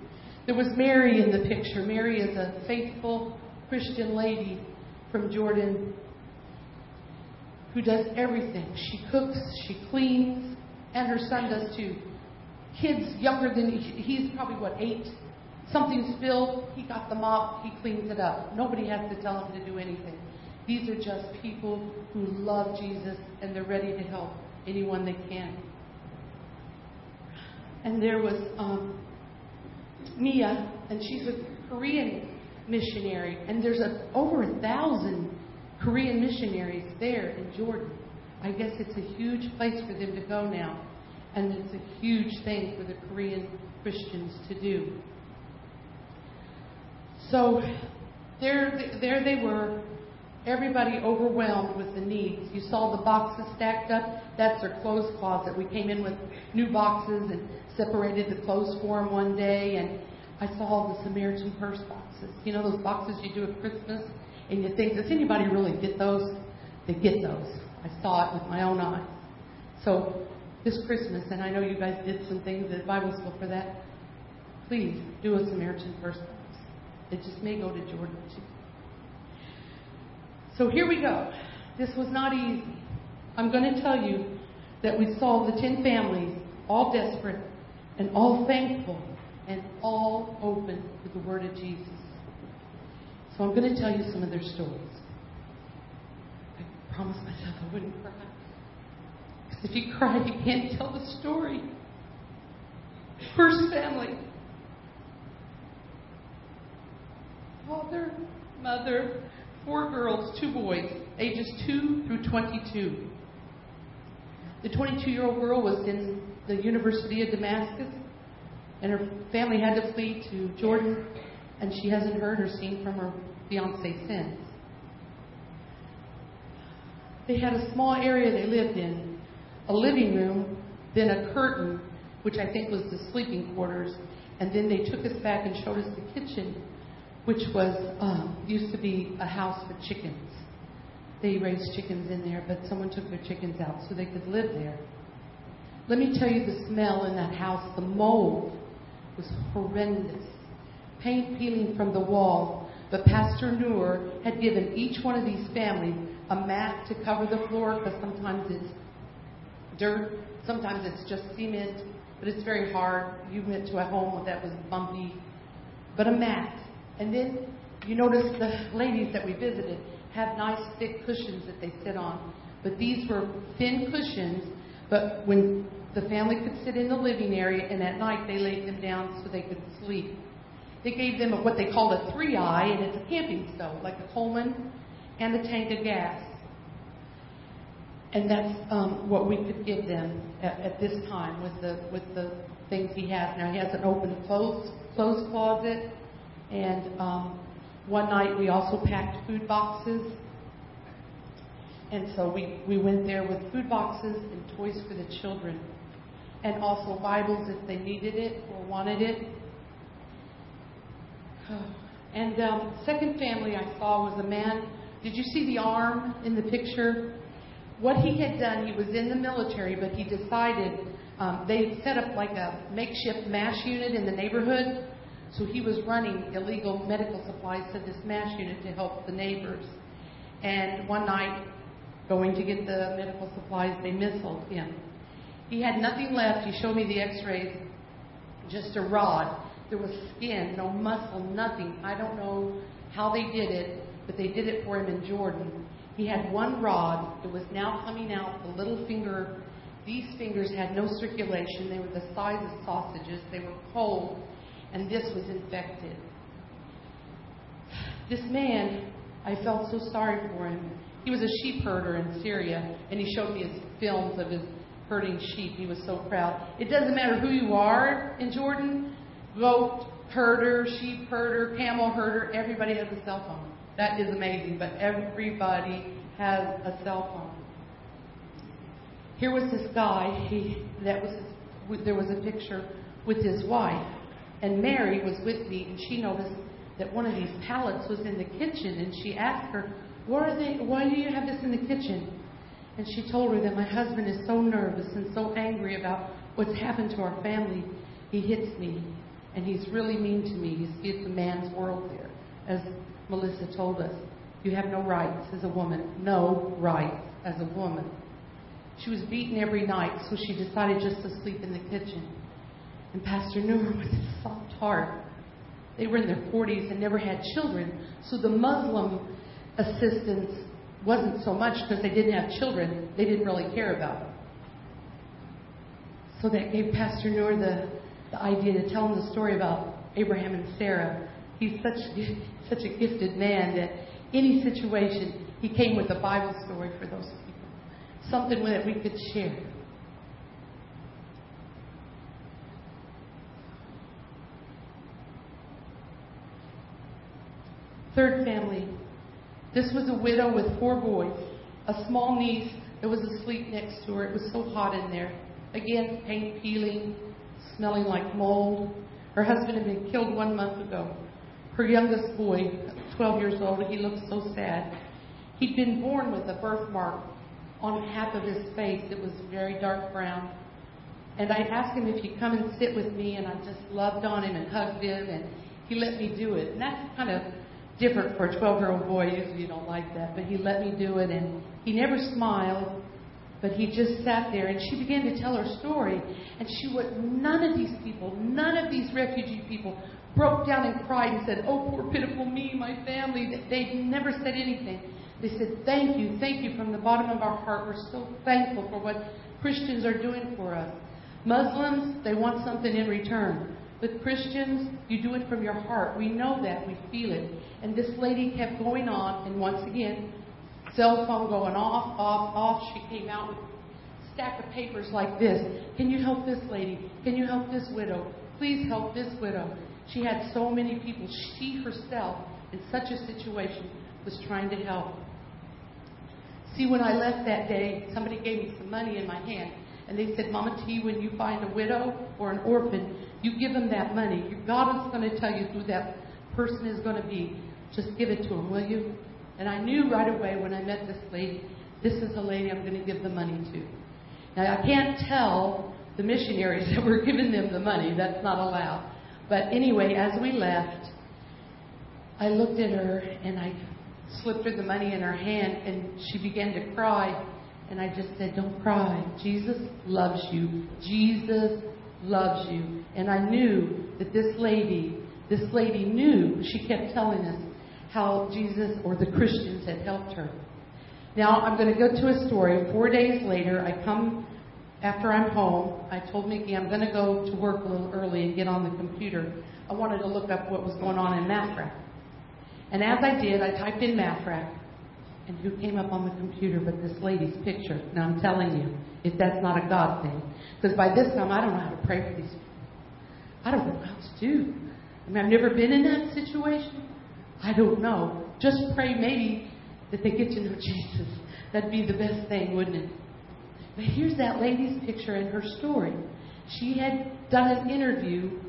[SPEAKER 2] There was Mary in the picture. Mary is a faithful Christian lady from Jordan who does everything. She cooks, she cleans, and her son does too. Kids younger than he's probably what eight. Something spilled, he got the mop, he cleans it up. Nobody has to tell him to do anything. These are just people who love Jesus and they're ready to help anyone they can. And there was um, Mia, and she's a Korean missionary, and there's a, over a thousand Korean missionaries there in Jordan. I guess it's a huge place for them to go now. And it's a huge thing for the Korean Christians to do. So there, there they were, everybody overwhelmed with the needs. You saw the boxes stacked up. That's their clothes closet. We came in with new boxes and separated the clothes for them one day. And I saw all the Samaritan purse boxes. You know those boxes you do at Christmas? and you think, does anybody really get those? They get those. I saw it with my own eyes. So this Christmas, and I know you guys did some things at Bible school for that, please do a Samaritan First Box. It just may go to Jordan too. So here we go. This was not easy. I'm going to tell you that we saw the 10 families, all desperate and all thankful and all open to the Word of Jesus. So I'm going to tell you some of their stories. I promised myself I wouldn't cry. Because if you cry, you can't tell the story. First family father, mother, four girls, two boys, ages 2 through 22. The 22 year old girl was in the University of Damascus, and her family had to flee to Jordan and she hasn't heard or seen from her fiance since. They had a small area they lived in, a living room, then a curtain, which I think was the sleeping quarters, and then they took us back and showed us the kitchen, which was um, used to be a house for chickens. They raised chickens in there, but someone took their chickens out so they could live there. Let me tell you the smell in that house. The mold was horrendous paint peeling from the wall, but Pastor Noor had given each one of these families a mat to cover the floor because sometimes it's dirt, sometimes it's just cement, but it's very hard. You went to a home that was bumpy, but a mat. And then you notice the ladies that we visited have nice thick cushions that they sit on. But these were thin cushions, but when the family could sit in the living area, and at night they laid them down so they could sleep. They gave them what they called a three eye, and it's a camping stove, like a Coleman and a tank of gas. And that's um, what we could give them at, at this time with the with the things he has now. He has an open clothes clothes closet, and um, one night we also packed food boxes. And so we, we went there with food boxes and toys for the children. And also Bibles if they needed it or wanted it. And um, second family I saw was a man. Did you see the arm in the picture? What he had done, he was in the military, but he decided um, they set up like a makeshift MASH unit in the neighborhood. So he was running illegal medical supplies to this MASH unit to help the neighbors. And one night, going to get the medical supplies, they missiled him. He had nothing left. He showed me the x rays, just a rod. There was skin, no muscle, nothing. I don't know how they did it, but they did it for him in Jordan. He had one rod. It was now coming out, the little finger. These fingers had no circulation. They were the size of sausages. They were cold, and this was infected. This man, I felt so sorry for him. He was a sheep herder in Syria, and he showed me his films of his herding sheep. He was so proud. It doesn't matter who you are in Jordan goat herder, sheep herder, camel herder, everybody has a cell phone. That is amazing, but everybody has a cell phone. Here was this guy, he, that was there was a picture with his wife, and Mary was with me, and she noticed that one of these pallets was in the kitchen, and she asked her, "Why are they? Why do you have this in the kitchen?" And she told her that my husband is so nervous and so angry about what's happened to our family. He hits me, and he's really mean to me. You see, it's a man's world there, as Melissa told us. You have no rights as a woman, no rights as a woman. She was beaten every night, so she decided just to sleep in the kitchen. And Pastor Noor, with heart, they were in their 40s and never had children, so the Muslim assistance wasn't so much because they didn't have children, they didn't really care about. So that gave Pastor Noor the, the idea to tell him the story about Abraham and Sarah. He's such, such a gifted man that any situation, he came with a Bible story for those people, something that we could share. Third family. This was a widow with four boys, a small niece that was asleep next to her. It was so hot in there. Again, paint peeling, smelling like mold. Her husband had been killed one month ago. Her youngest boy, 12 years old, he looked so sad. He'd been born with a birthmark on half of his face. It was very dark brown. And I asked him if he'd come and sit with me, and I just loved on him and hugged him, and he let me do it. And that's kind of different for a 12 year old boy. Usually you don't like that. But he let me do it, and he never smiled, but he just sat there. And she began to tell her story. And she would, none of these people, none of these refugee people broke down and cried and said, Oh, poor pitiful me, my family. They never said anything. They said, Thank you, thank you from the bottom of our heart. We're so thankful for what Christians are doing for us. Muslims, they want something in return. But Christians, you do it from your heart. We know that. We feel it. And this lady kept going on, and once again, cell phone going off, off, off. She came out with a stack of papers like this. Can you help this lady? Can you help this widow? Please help this widow. She had so many people. She herself, in such a situation, was trying to help. See, when I left that day, somebody gave me some money in my hand. And they said, Mama T, when you find a widow or an orphan, you give them that money. God is going to tell you who that person is going to be. Just give it to them, will you? And I knew right away when I met this lady, this is the lady I'm going to give the money to. Now, I can't tell the missionaries that we're giving them the money. That's not allowed. But anyway, as we left, I looked at her and I slipped her the money in her hand, and she began to cry. And I just said, Don't cry. Jesus loves you. Jesus loves you. And I knew that this lady, this lady knew, she kept telling us how Jesus or the Christians had helped her. Now I'm going to go to a story. Four days later, I come after I'm home. I told Mickey I'm going to go to work a little early and get on the computer. I wanted to look up what was going on in Mafraq. And as I did, I typed in Mafraq, and who came up on the computer but this lady's picture? Now I'm telling you, if that's not a God thing. Because by this time, I don't know how to pray for these people. I don't know how to do. I mean, I've never been in that situation. I don't know. Just pray maybe that they get to know Jesus. That'd be the best thing, wouldn't it? But here's that lady's picture and her story. She had done an interview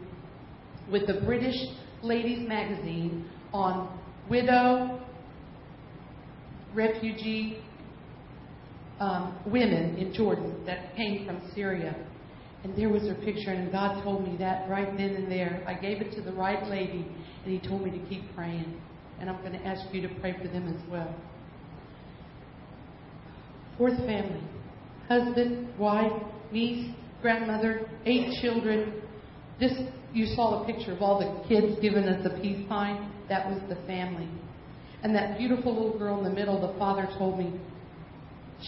[SPEAKER 2] with the British Ladies Magazine on widow, refugee um, women in Jordan that came from Syria. And there was her picture, and God told me that right then and there. I gave it to the right lady, and He told me to keep praying. And I'm going to ask you to pray for them as well. Fourth family husband, wife, niece, grandmother, eight children. This, you saw the picture of all the kids giving us a peace sign. That was the family. And that beautiful little girl in the middle, the father told me,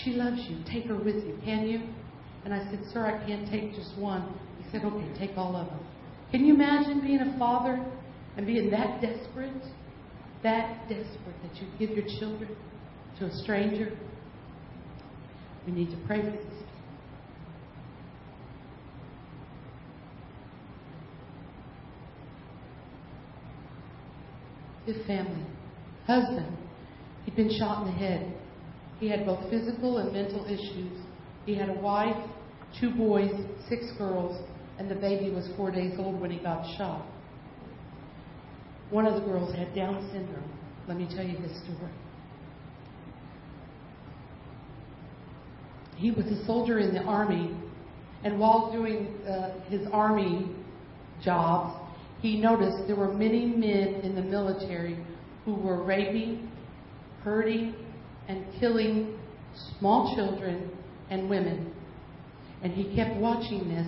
[SPEAKER 2] She loves you. Take her with you. Can you? And I said, Sir, I can't take just one. He said, Okay, take all of them. Can you imagine being a father and being that desperate? That desperate that you give your children to a stranger? We need to pray for people. His family, husband, he'd been shot in the head. He had both physical and mental issues. He had a wife, two boys, six girls, and the baby was four days old when he got shot. One of the girls had Down syndrome. Let me tell you his story. He was a soldier in the army, and while doing uh, his army jobs, he noticed there were many men in the military who were raping, hurting, and killing small children and women. And he kept watching this,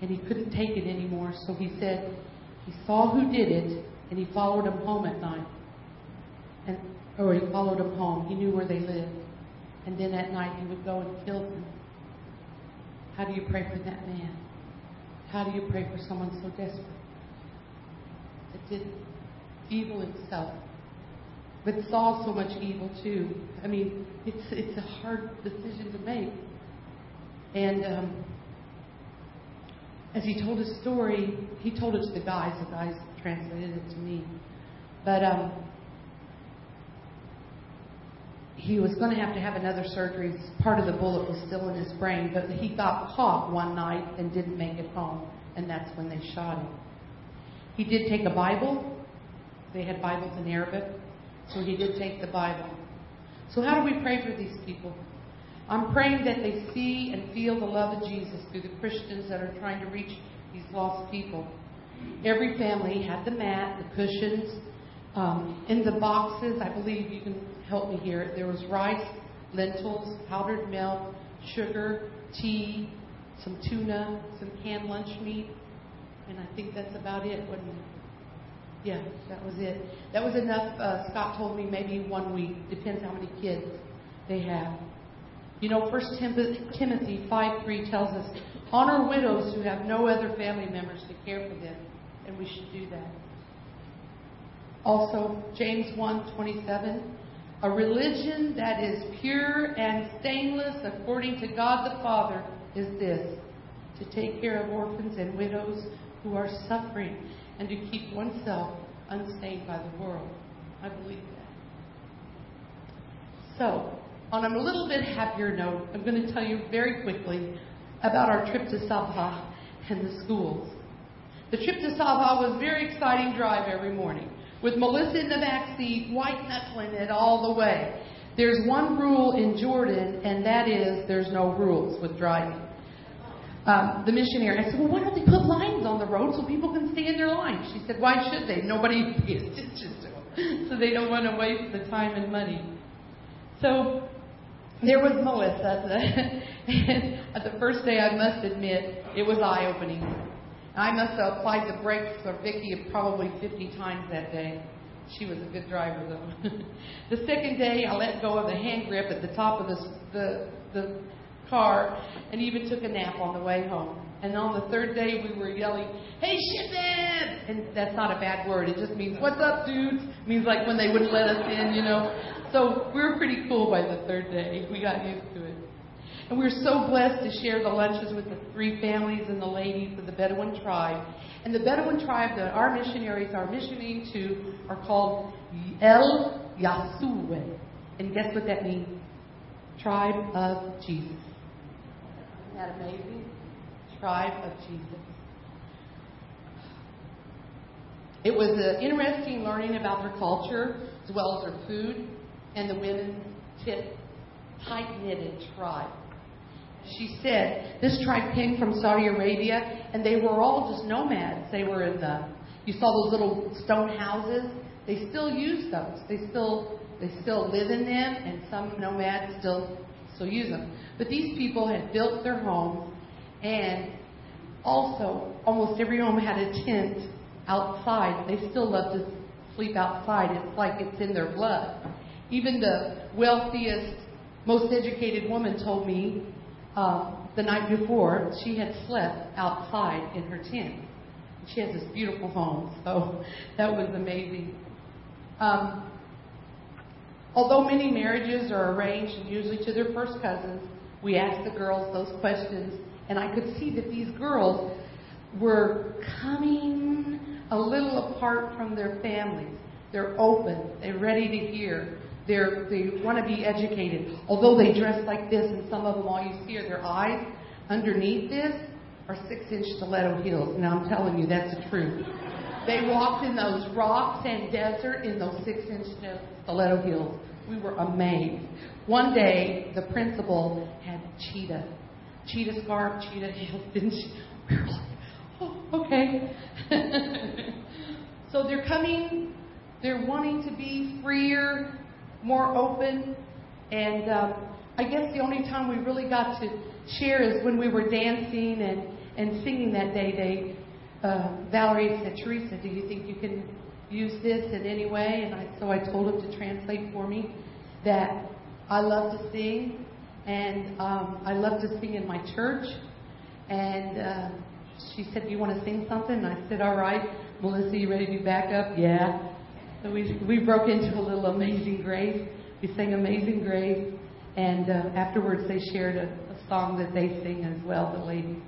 [SPEAKER 2] and he couldn't take it anymore, so he said he saw who did it, and he followed them home at night. And, or he followed them home. He knew where they lived. And then at night he would go and kill them. How do you pray for that man? How do you pray for someone so desperate? That did evil himself. But saw so much evil too. I mean, it's it's a hard decision to make. And um, as he told his story, he told it to the guys. The guys translated it to me. But um, he was going to have to have another surgery. Part of the bullet was still in his brain, but he got caught one night and didn't make it home, and that's when they shot him. He did take a Bible. They had Bibles in Arabic, so he did take the Bible. So, how do we pray for these people? I'm praying that they see and feel the love of Jesus through the Christians that are trying to reach these lost people. Every family had the mat, the cushions. Um, in the boxes, I believe you can help me here. There was rice, lentils, powdered milk, sugar, tea, some tuna, some canned lunch meat, and I think that's about it, wasn't it? Yeah, that was it. That was enough. Uh, Scott told me maybe one week. Depends how many kids they have. You know, First Timothy 5 3 tells us, honor widows who have no other family members to care for them, and we should do that. Also, James 1 27, a religion that is pure and stainless according to God the Father is this to take care of orphans and widows who are suffering and to keep oneself unstained by the world. I believe that. So, on a little bit happier note, I'm going to tell you very quickly about our trip to Sabha and the schools. The trip to Sabha was a very exciting drive every morning, with Melissa in the back seat, white knuckling it all the way. There's one rule in Jordan, and that is there's no rules with driving. Um, the missionary, I said, well, why don't they put lines on the road so people can stay in their lines? She said, why should they? Nobody pays attention to them, so they don't want to waste the time and money. So there was Melissa. At the first day, I must admit, it was eye opening. I must have applied the brakes for Vicky probably 50 times that day. She was a good driver, though. the second day, I let go of the hand grip at the top of the, the, the car and even took a nap on the way home. And on the third day, we were yelling, "Hey, shitman!" And that's not a bad word. It just means "What's up, dudes?" It means like when they wouldn't let us in, you know. So we were pretty cool by the third day. We got used to it. And we were so blessed to share the lunches with the three families and the ladies of the Bedouin tribe. And the Bedouin tribe that our missionaries are missioning to are called El Yasue. And guess what that means? Tribe of Jesus. That amazing? Tribe of Jesus. It was uh, interesting learning about their culture as well as their food and the women's tight knitted tribe. She said this tribe came from Saudi Arabia and they were all just nomads. They were in the, you saw those little stone houses. They still use those. They still, they still live in them and some nomads still, still use them. But these people had built their homes and also almost every home had a tent outside. They still love to sleep outside. It's like it's in their blood. Even the wealthiest, most educated woman told me uh, the night before she had slept outside in her tent. She has this beautiful home, so that was amazing. Um, although many marriages are arranged usually to their first cousins, we asked the girls those questions, and I could see that these girls were coming a little apart from their families. They're open. They're ready to hear. They're, they want to be educated. Although they dress like this, and some of them, all you see are their eyes, underneath this are six inch stiletto heels. Now, I'm telling you, that's the truth. They walked in those rocks and desert in those six inch stiletto heels. We were amazed. One day, the principal had cheetah. Cheetah scarf, cheetah heels, didn't she? We were like, oh, okay. so they're coming, they're wanting to be freer, more open, and um, I guess the only time we really got to share is when we were dancing and, and singing that day. They, uh, Valerie said, Teresa, do you think you can use this in any way? And I, so I told him to translate for me that I love to sing, and um, I love to sing in my church, and uh, she said, Do you want to sing something? And I said, All right. Melissa, you ready to back up? Yeah. So we, we broke into a little Amazing Grace. We sang Amazing Grace. And uh, afterwards, they shared a, a song that they sing as well, the ladies.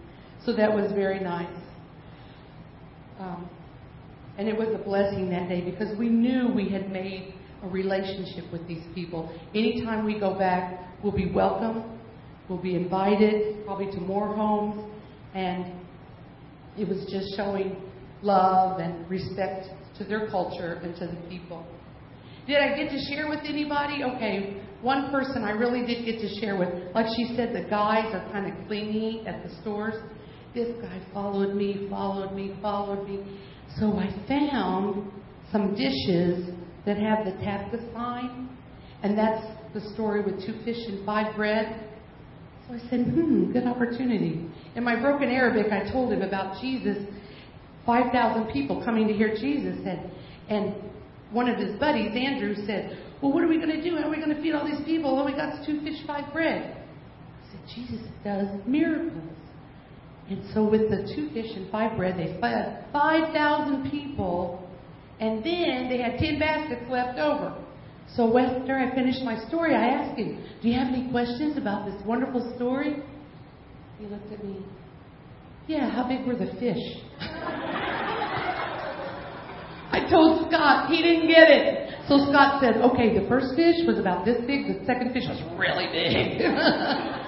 [SPEAKER 2] So that was very nice. Um, and it was a blessing that day because we knew we had made a relationship with these people. Anytime we go back, we'll be welcome, we'll be invited, probably to more homes, and it was just showing love and respect to their culture and to the people. Did I get to share with anybody? Okay, one person I really did get to share with. Like she said, the guys are kind of clingy at the stores. This guy followed me, followed me, followed me. So I found some dishes that have the Tabgha sign, and that's the story with two fish and five bread. So I said, hmm, good opportunity. In my broken Arabic, I told him about Jesus, 5,000 people coming to hear Jesus. And, and one of his buddies, Andrew, said, Well, what are we going to do? How are we going to feed all these people? Oh, we got two fish, five bread. I said, Jesus does miracles. And so with the two fish and five bread, they fed 5,000 people. And then they had 10 baskets left over. So after I finished my story, I asked him, Do you have any questions about this wonderful story? He looked at me. Yeah, how big were the fish? I told Scott, he didn't get it. So Scott said, okay, the first fish was about this big, the second fish was really big.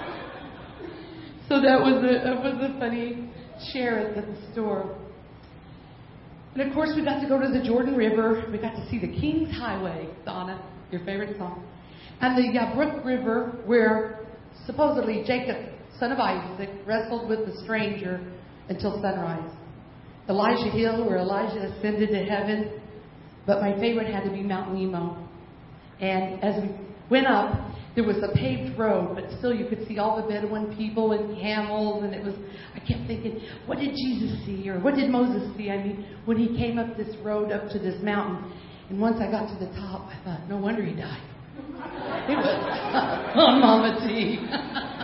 [SPEAKER 2] so that was a, it was a funny share at the store. And of course, we got to go to the Jordan River. We got to see the King's Highway, Donna, your favorite song, and the Yabruk River, where supposedly Jacob, son of Isaac, wrestled with the stranger until sunrise. Elijah Hill, where Elijah ascended to heaven. But my favorite had to be Mount Nebo. And as we went up, there was a paved road, but still you could see all the Bedouin people and camels, and it was, I kept thinking, what did Jesus see, or what did Moses see? I mean, when he came up this road up to this mountain. And once I got to the top, I thought, no wonder he died. It was on Mama T.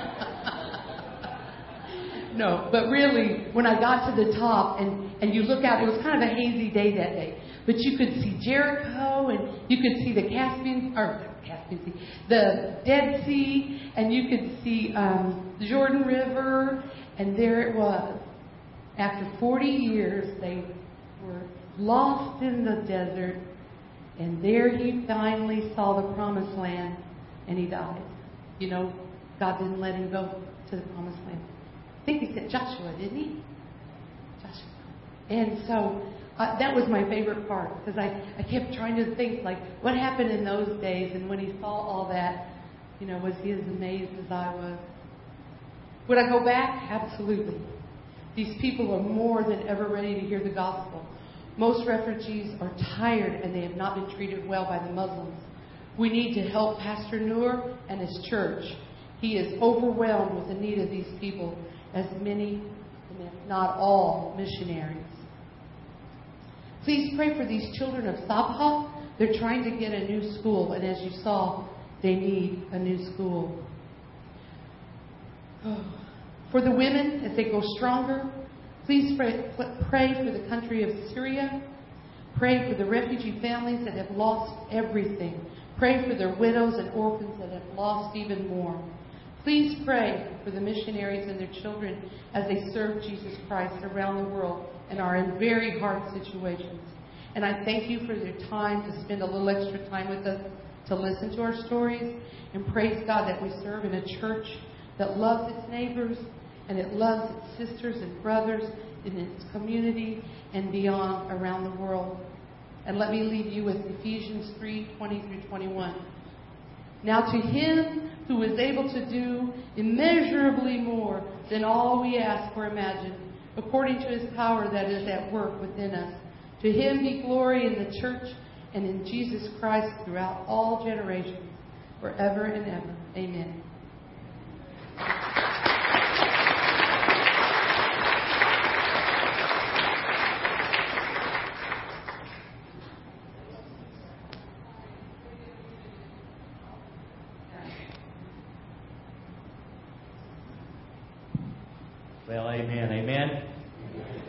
[SPEAKER 2] no, but really, when I got to the top and, and you look out, it was kind of a hazy day that day. but you could see Jericho and you could see the Caspian or Caspian Sea, the Dead Sea, and you could see um, the Jordan River, and there it was. After 40 years, they were lost in the desert, and there he finally saw the promised land, and he died. You know, God didn't let him go to the promised land. Think he said Joshua, didn't he? Joshua. And so uh, that was my favorite part because I, I kept trying to think like what happened in those days and when he saw all that, you know, was he as amazed as I was? Would I go back? Absolutely. These people are more than ever ready to hear the gospel. Most refugees are tired and they have not been treated well by the Muslims. We need to help Pastor Noor and his church. He is overwhelmed with the need of these people, as many, if not all, missionaries. Please pray for these children of Sabha. They're trying to get a new school, and as you saw, they need a new school. For the women, as they go stronger, please pray for the country of Syria. Pray for the refugee families that have lost everything. Pray for their widows and orphans that have lost even more. Please pray for the missionaries and their children as they serve Jesus Christ around the world and are in very hard situations. And I thank you for your time to spend a little extra time with us to listen to our stories. And praise God that we serve in a church that loves its neighbors and it loves its sisters and brothers in its community and beyond around the world. And let me leave you with Ephesians 3 20 through 21. Now, to him who is able to do immeasurably more than all we ask or imagine, according to his power that is at work within us. To him be glory in the church and in Jesus Christ throughout all generations, forever and ever. Amen.
[SPEAKER 3] Well, amen, amen.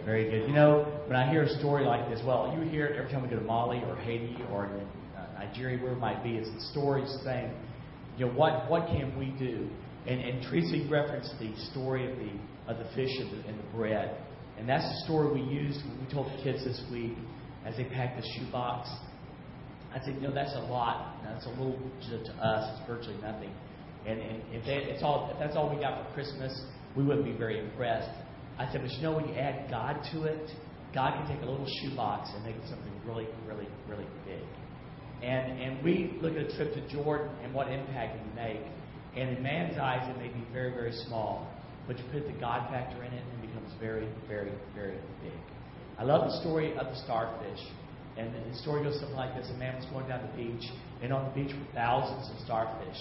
[SPEAKER 3] Very good. You know, when I hear story like this, well, you hear it every time we go to Mali or Haiti or uh, Nigeria, where it might be. It's the stories saying, you know, what what can we do? And, and Tracy referenced the story of the of the fish and the, and the bread, and that's the story we used when we told the kids this week as they packed the shoebox. I said, you know, that's a lot. That's a little to, to us. It's virtually nothing. And, and if, they, it's all, if that's all we got for Christmas, we wouldn't be very impressed. I said, but you know, when you add God to it, God can take a little shoebox and make it something really, really, really big. And and we look at a trip to Jordan and what impact it make. And in man's eyes, it may be very, very small, but you put the God factor in it, and it becomes very, very, very big. I love the story of the starfish. And the story goes something like this: A man was going down the beach, and on the beach were thousands of starfish,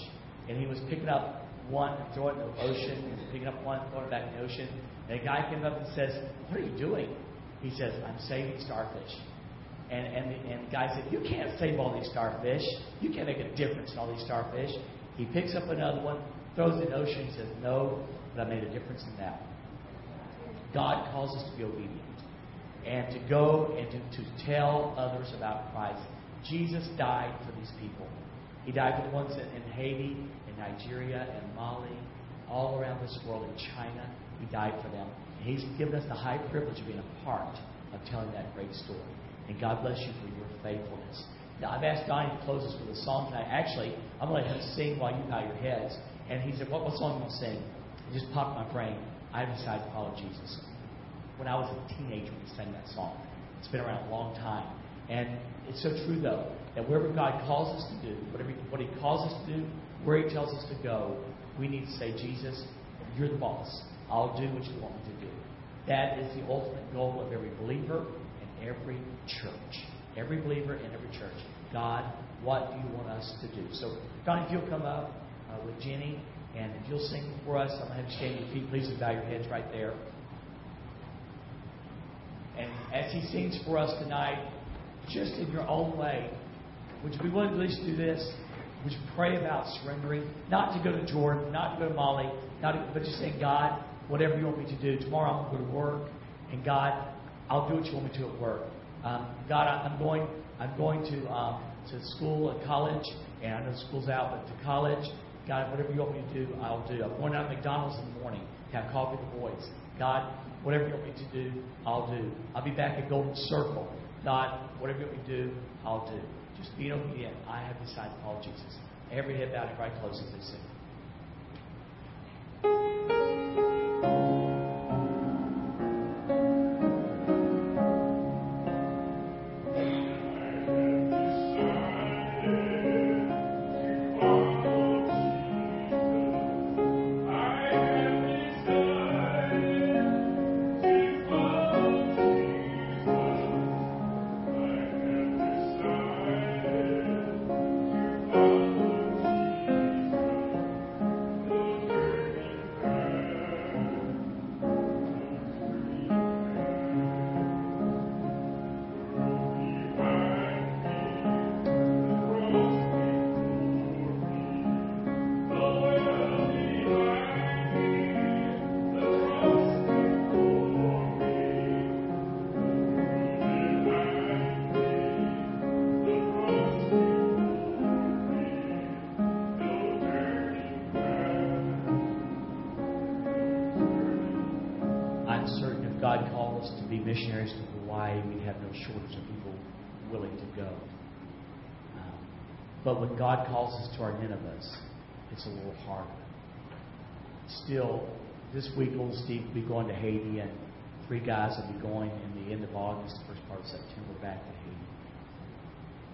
[SPEAKER 3] and he was picking up one, throwing it in the ocean, and picking up one, throwing it back in the ocean. And a guy came up and says, "What are you doing?" He says, "I'm saving starfish." And, and, the, and the guy said, You can't save all these starfish. You can't make a difference in all these starfish. He picks up another one, throws it in the ocean, and says, No, but I made a difference in that. God calls us to be obedient and to go and to, to tell others about Christ. Jesus died for these people. He died for the ones in, in Haiti, in Nigeria, in Mali, all around this world, in China. He died for them. He's given us the high privilege of being a part of telling that great story. And God bless you for your faithfulness. Now, I've asked Donnie to close us with a song tonight. Actually, I'm going to let him sing while you bow your heads. And he said, What, what song you going to sing? It just popped my brain. I decided to follow Jesus. When I was a teenager, we sang that song. It's been around a long time. And it's so true, though, that wherever God calls us to do, whatever, what He calls us to do, where He tells us to go, we need to say, Jesus, you're the boss. I'll do what you want me to do. That is the ultimate goal of every believer and every church. Every believer and every church. God, what do you want us to do? So, Donnie, if you'll come up uh, with Jenny, and if you'll sing for us, I'm going to have you stand your feet, please, bow your heads right there. And as he sings for us tonight, just in your own way, would you be willing to at least do this? Would you pray about surrendering? Not to go to Jordan, not to go to Mali, not to, but just saying, God, whatever you want me to do. Tomorrow I'm going to go to work, and God, I'll do what you want me to at work. Um, God, I, I'm going. I'm going to um, to school and college, and I know school's out, but to college. God, whatever you want me to do, I'll do. I'm going out to McDonald's in the morning to have coffee with the boys. God, whatever you want me to do, I'll do. I'll be back at Golden Circle. God, whatever you want me to do, I'll do. Just being obedient. I have decided to follow Jesus. Every head bowed, every eye closed they sing. Um, but when God calls us to our Ninevehs, it's a little harder. Still, this week, old Steve will be going to Haiti, and three guys will be going in the end of August, first part of September, back to Haiti.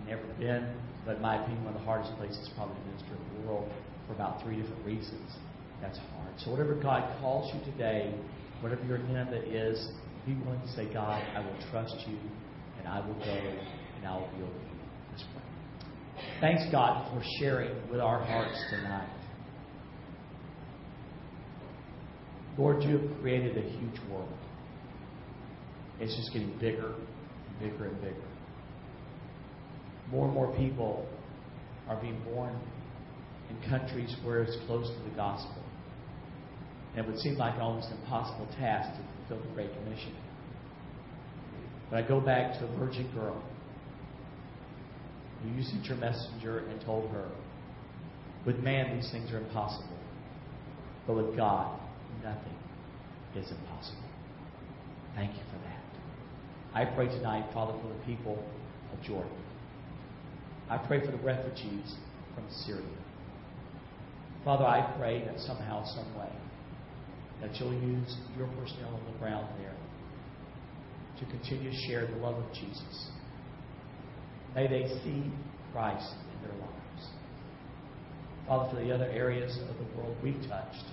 [SPEAKER 3] Never been, but in my opinion, one of the hardest places probably in the world for about three different reasons. That's hard. So whatever God calls you today, whatever your Nineveh is, be willing to say, God, I will trust you, and I will go, I will be obedient. Let's pray. Thanks, God, for sharing with our hearts tonight. Lord, you have created a huge world. It's just getting bigger and bigger and bigger. More and more people are being born in countries where it's close to the gospel. And it would seem like an almost impossible task to fulfill the Great Commission. But I go back to a virgin girl you sent your messenger and told her, with man these things are impossible, but with God nothing is impossible. Thank you for that. I pray tonight, Father, for the people of Jordan. I pray for the refugees from Syria. Father, I pray that somehow, some way, that you'll use your personnel on the ground there to continue to share the love of Jesus. May they see Christ in their lives. Father, for the other areas of the world we've touched,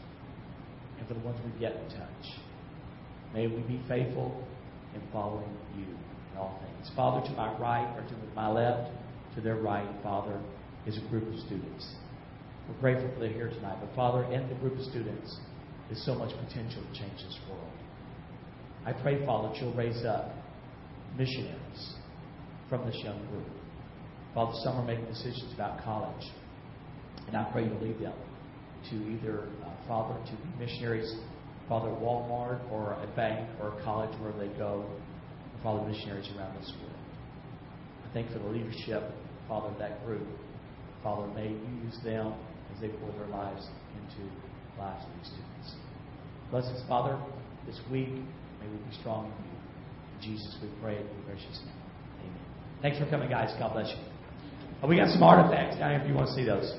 [SPEAKER 3] and for the ones we've yet to touch, may we be faithful in following you in all things. Father, to my right or to my left, to their right, Father, is a group of students. We're grateful that they're here tonight. But Father, in the group of students is so much potential to change this world. I pray, Father, that you'll raise up missionaries from this young group. Father, some are making decisions about college. And I pray you'll lead them to either, uh, Father, to missionaries, Father, at Walmart or a bank or a college wherever they go, Father, missionaries around this world. I thank for the leadership, Father, of that group. Father, may you use them as they pour their lives into the lives of these students. Bless us, Father, this week. May we be strong in you. In Jesus, we pray in your precious name. Thanks for coming, guys. God bless you. Oh, we got some artifacts down here if you want to see those.